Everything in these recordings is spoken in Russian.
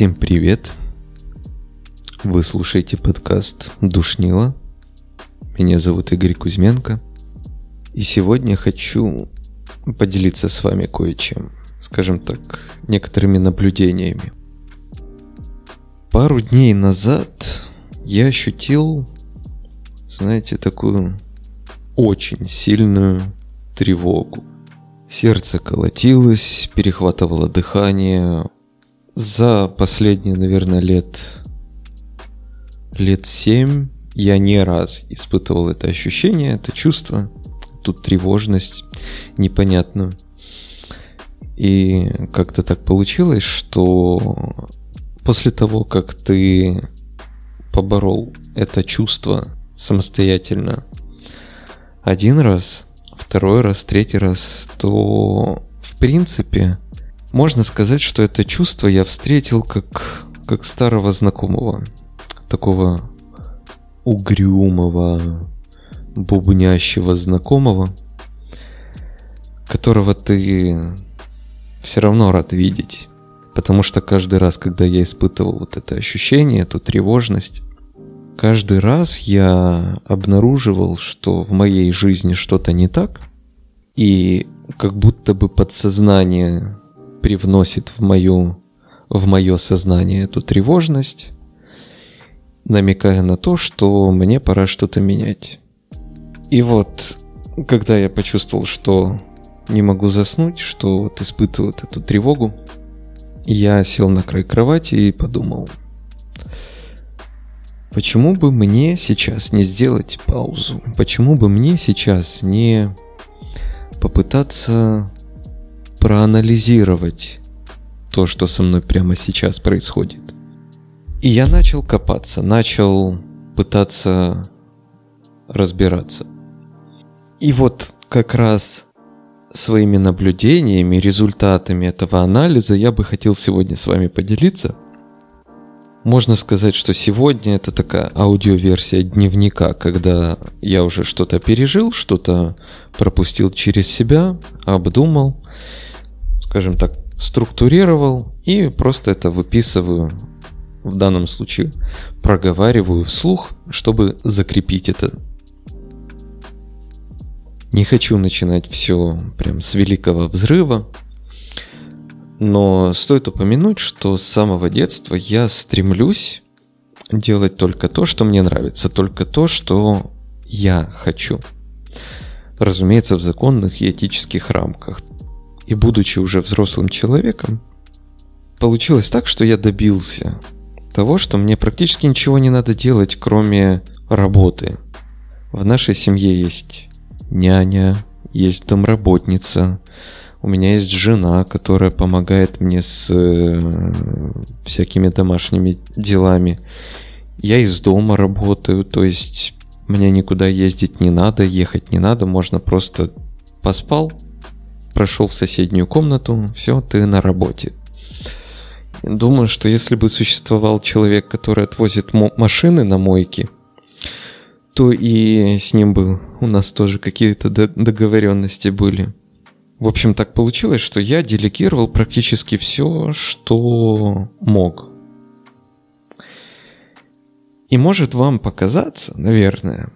Всем привет! Вы слушаете подкаст «Душнила». Меня зовут Игорь Кузьменко. И сегодня хочу поделиться с вами кое-чем. Скажем так, некоторыми наблюдениями. Пару дней назад я ощутил, знаете, такую очень сильную тревогу. Сердце колотилось, перехватывало дыхание. За последние, наверное, лет лет семь я не раз испытывал это ощущение, это чувство, тут тревожность непонятную. И как-то так получилось, что после того, как ты поборол это чувство самостоятельно один раз, второй раз, третий раз, то в принципе можно сказать, что это чувство я встретил как, как старого знакомого, такого угрюмого, бубнящего знакомого, которого ты все равно рад видеть. Потому что каждый раз, когда я испытывал вот это ощущение, эту тревожность, каждый раз я обнаруживал, что в моей жизни что-то не так, и как будто бы подсознание привносит в мою в мое сознание эту тревожность, намекая на то, что мне пора что-то менять. И вот, когда я почувствовал, что не могу заснуть, что вот испытываю эту тревогу, я сел на край кровати и подумал, Почему бы мне сейчас не сделать паузу? Почему бы мне сейчас не попытаться проанализировать то, что со мной прямо сейчас происходит? И я начал копаться, начал пытаться разбираться. И вот как раз своими наблюдениями, результатами этого анализа я бы хотел сегодня с вами поделиться – можно сказать, что сегодня это такая аудиоверсия дневника, когда я уже что-то пережил, что-то пропустил через себя, обдумал, скажем так, структурировал и просто это выписываю, в данном случае проговариваю вслух, чтобы закрепить это. Не хочу начинать все прям с великого взрыва, но стоит упомянуть, что с самого детства я стремлюсь делать только то, что мне нравится, только то, что я хочу. Разумеется, в законных и этических рамках. И будучи уже взрослым человеком, получилось так, что я добился того, что мне практически ничего не надо делать, кроме работы. В нашей семье есть няня, есть домработница, у меня есть жена, которая помогает мне с э, всякими домашними делами. Я из дома работаю, то есть мне никуда ездить не надо, ехать не надо, можно просто поспал, прошел в соседнюю комнату, все, ты на работе. Думаю, что если бы существовал человек, который отвозит машины на мойки, то и с ним бы у нас тоже какие-то договоренности были. В общем, так получилось, что я делегировал практически все, что мог. И может вам показаться, наверное,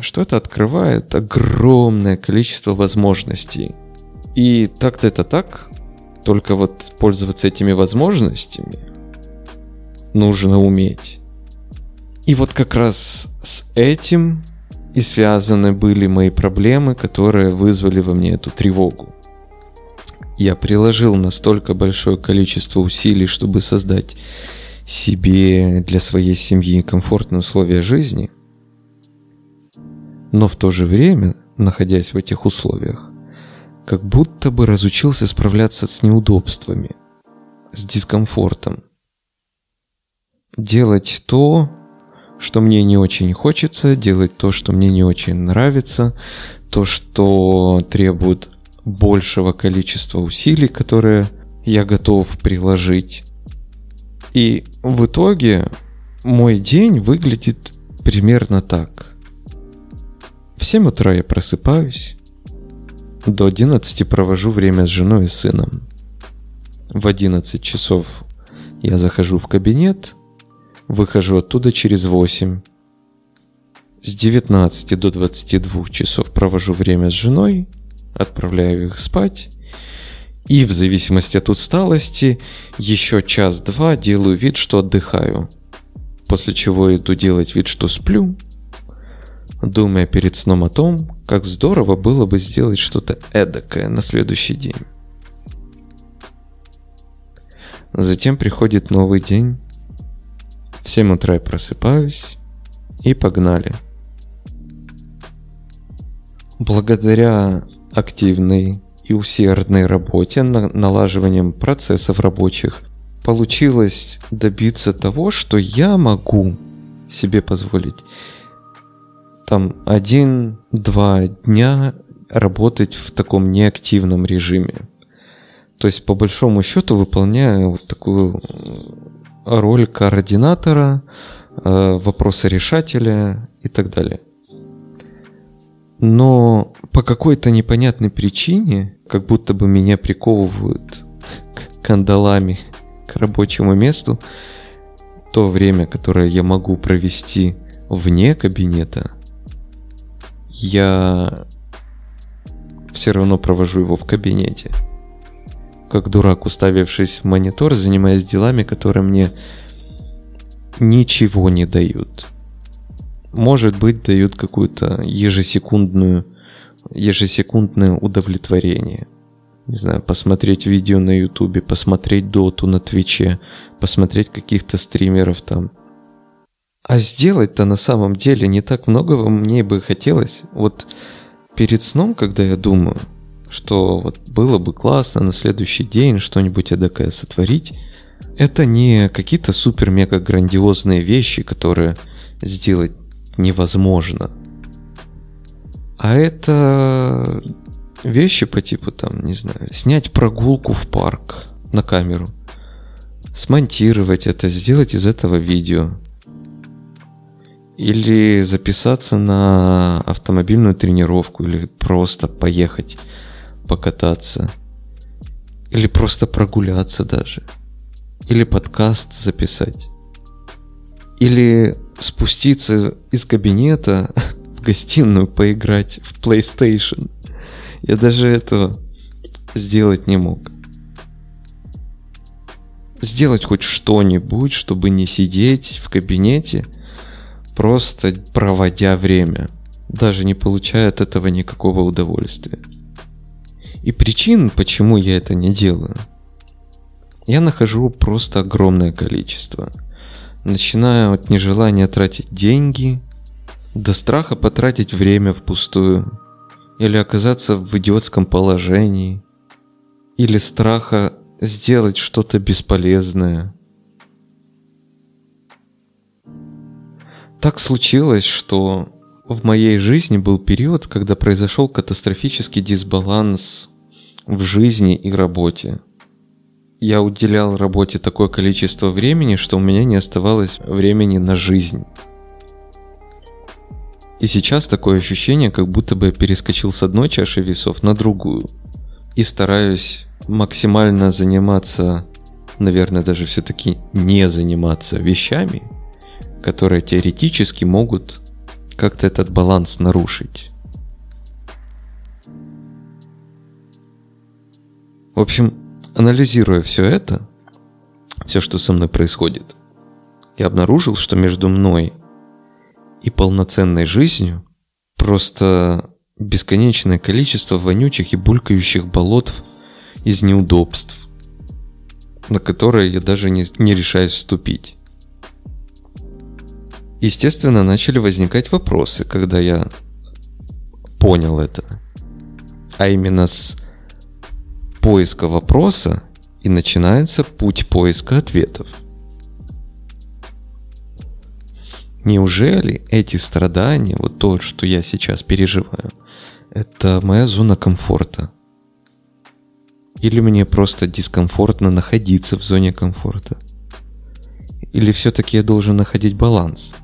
что это открывает огромное количество возможностей. И так-то это так, только вот пользоваться этими возможностями нужно уметь. И вот как раз с этим и связаны были мои проблемы, которые вызвали во мне эту тревогу. Я приложил настолько большое количество усилий, чтобы создать себе для своей семьи комфортные условия жизни, но в то же время, находясь в этих условиях, как будто бы разучился справляться с неудобствами, с дискомфортом. Делать то, что мне не очень хочется, делать то, что мне не очень нравится, то, что требует большего количества усилий, которые я готов приложить. И в итоге мой день выглядит примерно так. В 7 утра я просыпаюсь, до 11 провожу время с женой и сыном. В 11 часов я захожу в кабинет, выхожу оттуда через 8. С 19 до 22 часов провожу время с женой, отправляю их спать. И в зависимости от усталости еще час-два делаю вид, что отдыхаю. После чего иду делать вид, что сплю, думая перед сном о том, как здорово было бы сделать что-то эдакое на следующий день. Затем приходит новый день. В 7 утра я просыпаюсь и погнали. Благодаря активной и усердной работе, налаживанием процессов рабочих, получилось добиться того, что я могу себе позволить там один-два дня работать в таком неактивном режиме. То есть, по большому счету, выполняю вот такую роль координатора, э, вопросорешателя и так далее. Но по какой-то непонятной причине, как будто бы меня приковывают кандалами к рабочему месту, то время, которое я могу провести вне кабинета, я все равно провожу его в кабинете. Как дурак, уставившись в монитор, занимаясь делами, которые мне ничего не дают. Может быть, дают какую-то ежесекундную, ежесекундное удовлетворение. Не знаю, посмотреть видео на ютубе, посмотреть доту на твиче, посмотреть каких-то стримеров там – а сделать-то на самом деле не так многого мне бы хотелось. Вот перед сном, когда я думаю, что вот было бы классно на следующий день что-нибудь эдакое сотворить, это не какие-то супер-мега грандиозные вещи, которые сделать невозможно. А это вещи по типу там, не знаю, снять прогулку в парк на камеру, смонтировать это, сделать из этого видео, или записаться на автомобильную тренировку, или просто поехать покататься. Или просто прогуляться даже. Или подкаст записать. Или спуститься из кабинета в гостиную поиграть в PlayStation. Я даже этого сделать не мог. Сделать хоть что-нибудь, чтобы не сидеть в кабинете – просто проводя время, даже не получая от этого никакого удовольствия. И причин, почему я это не делаю, я нахожу просто огромное количество. Начиная от нежелания тратить деньги, до страха потратить время впустую, или оказаться в идиотском положении, или страха сделать что-то бесполезное – Так случилось, что в моей жизни был период, когда произошел катастрофический дисбаланс в жизни и работе. Я уделял работе такое количество времени, что у меня не оставалось времени на жизнь. И сейчас такое ощущение, как будто бы я перескочил с одной чаши весов на другую. И стараюсь максимально заниматься, наверное, даже все-таки не заниматься вещами – которые теоретически могут как-то этот баланс нарушить. В общем, анализируя все это, все, что со мной происходит, я обнаружил, что между мной и полноценной жизнью просто бесконечное количество вонючих и булькающих болот из неудобств, на которые я даже не, не решаюсь вступить. Естественно, начали возникать вопросы, когда я понял это. А именно с поиска вопроса и начинается путь поиска ответов. Неужели эти страдания, вот то, что я сейчас переживаю, это моя зона комфорта? Или мне просто дискомфортно находиться в зоне комфорта? Или все-таки я должен находить баланс –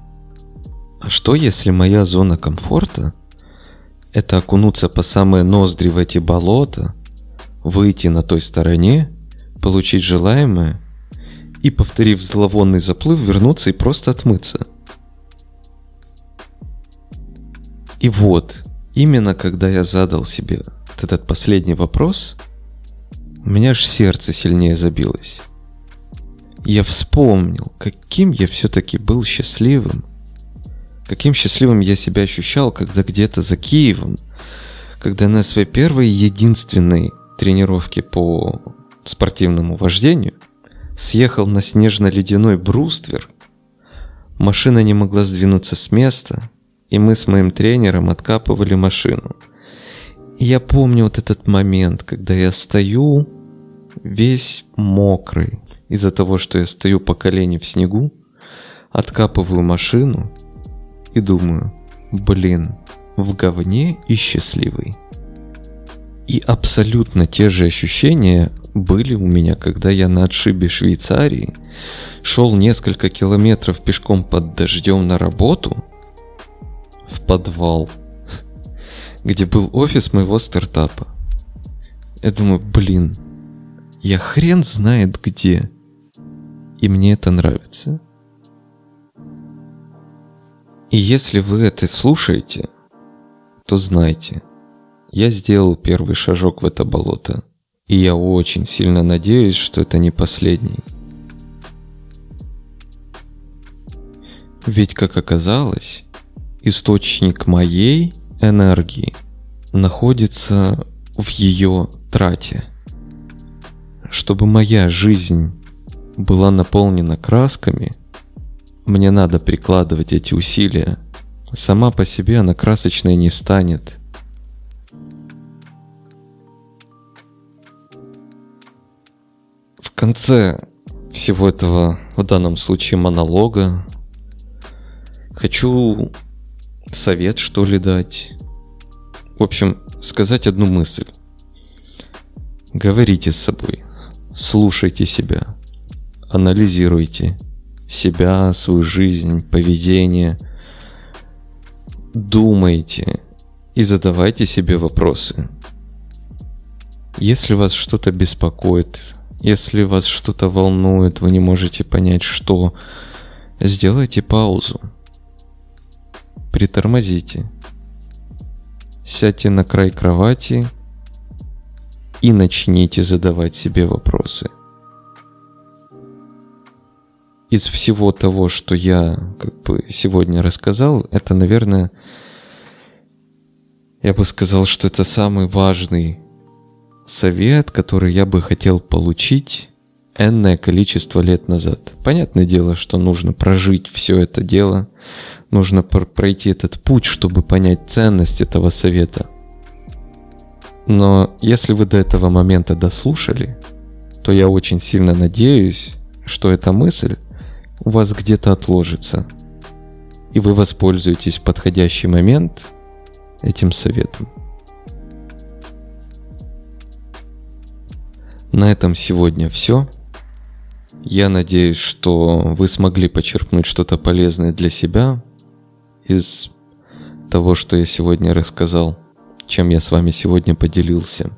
а что если моя зона комфорта – это окунуться по самые ноздри в эти болота, выйти на той стороне, получить желаемое и, повторив зловонный заплыв, вернуться и просто отмыться. И вот, именно когда я задал себе этот последний вопрос, у меня аж сердце сильнее забилось. Я вспомнил, каким я все-таки был счастливым. Каким счастливым я себя ощущал, когда где-то за Киевом, когда на своей первой единственной тренировке по спортивному вождению съехал на снежно-ледяной бруствер, машина не могла сдвинуться с места, и мы с моим тренером откапывали машину. И я помню вот этот момент, когда я стою весь мокрый из-за того, что я стою по колени в снегу, откапываю машину и думаю, блин, в говне и счастливый. И абсолютно те же ощущения были у меня, когда я на отшибе Швейцарии шел несколько километров пешком под дождем на работу в подвал, где был офис моего стартапа. Я думаю, блин, я хрен знает где. И мне это нравится. И если вы это слушаете, то знайте, я сделал первый шажок в это болото. И я очень сильно надеюсь, что это не последний. Ведь, как оказалось, источник моей энергии находится в ее трате. Чтобы моя жизнь была наполнена красками, мне надо прикладывать эти усилия. Сама по себе она красочной не станет. конце всего этого, в данном случае, монолога, хочу совет, что ли, дать. В общем, сказать одну мысль. Говорите с собой, слушайте себя, анализируйте себя, свою жизнь, поведение, думайте и задавайте себе вопросы. Если вас что-то беспокоит, если вас что-то волнует, вы не можете понять, что, сделайте паузу. Притормозите. Сядьте на край кровати и начните задавать себе вопросы. Из всего того, что я как бы сегодня рассказал, это, наверное, я бы сказал, что это самый важный совет, который я бы хотел получить энное количество лет назад. Понятное дело, что нужно прожить все это дело, нужно пройти этот путь, чтобы понять ценность этого совета. Но если вы до этого момента дослушали, то я очень сильно надеюсь, что эта мысль у вас где-то отложится, и вы воспользуетесь в подходящий момент этим советом. На этом сегодня все. Я надеюсь, что вы смогли почерпнуть что-то полезное для себя из того, что я сегодня рассказал, чем я с вами сегодня поделился.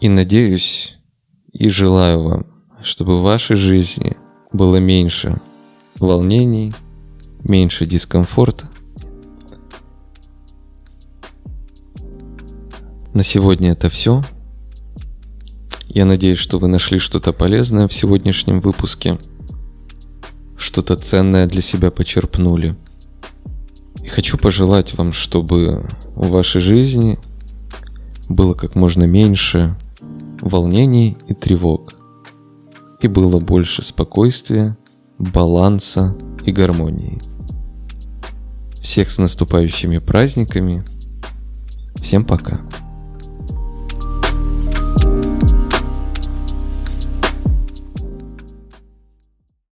И надеюсь и желаю вам, чтобы в вашей жизни было меньше волнений, меньше дискомфорта. На сегодня это все. Я надеюсь, что вы нашли что-то полезное в сегодняшнем выпуске, что-то ценное для себя почерпнули. И хочу пожелать вам, чтобы в вашей жизни было как можно меньше волнений и тревог, и было больше спокойствия, баланса и гармонии. Всех с наступающими праздниками. Всем пока.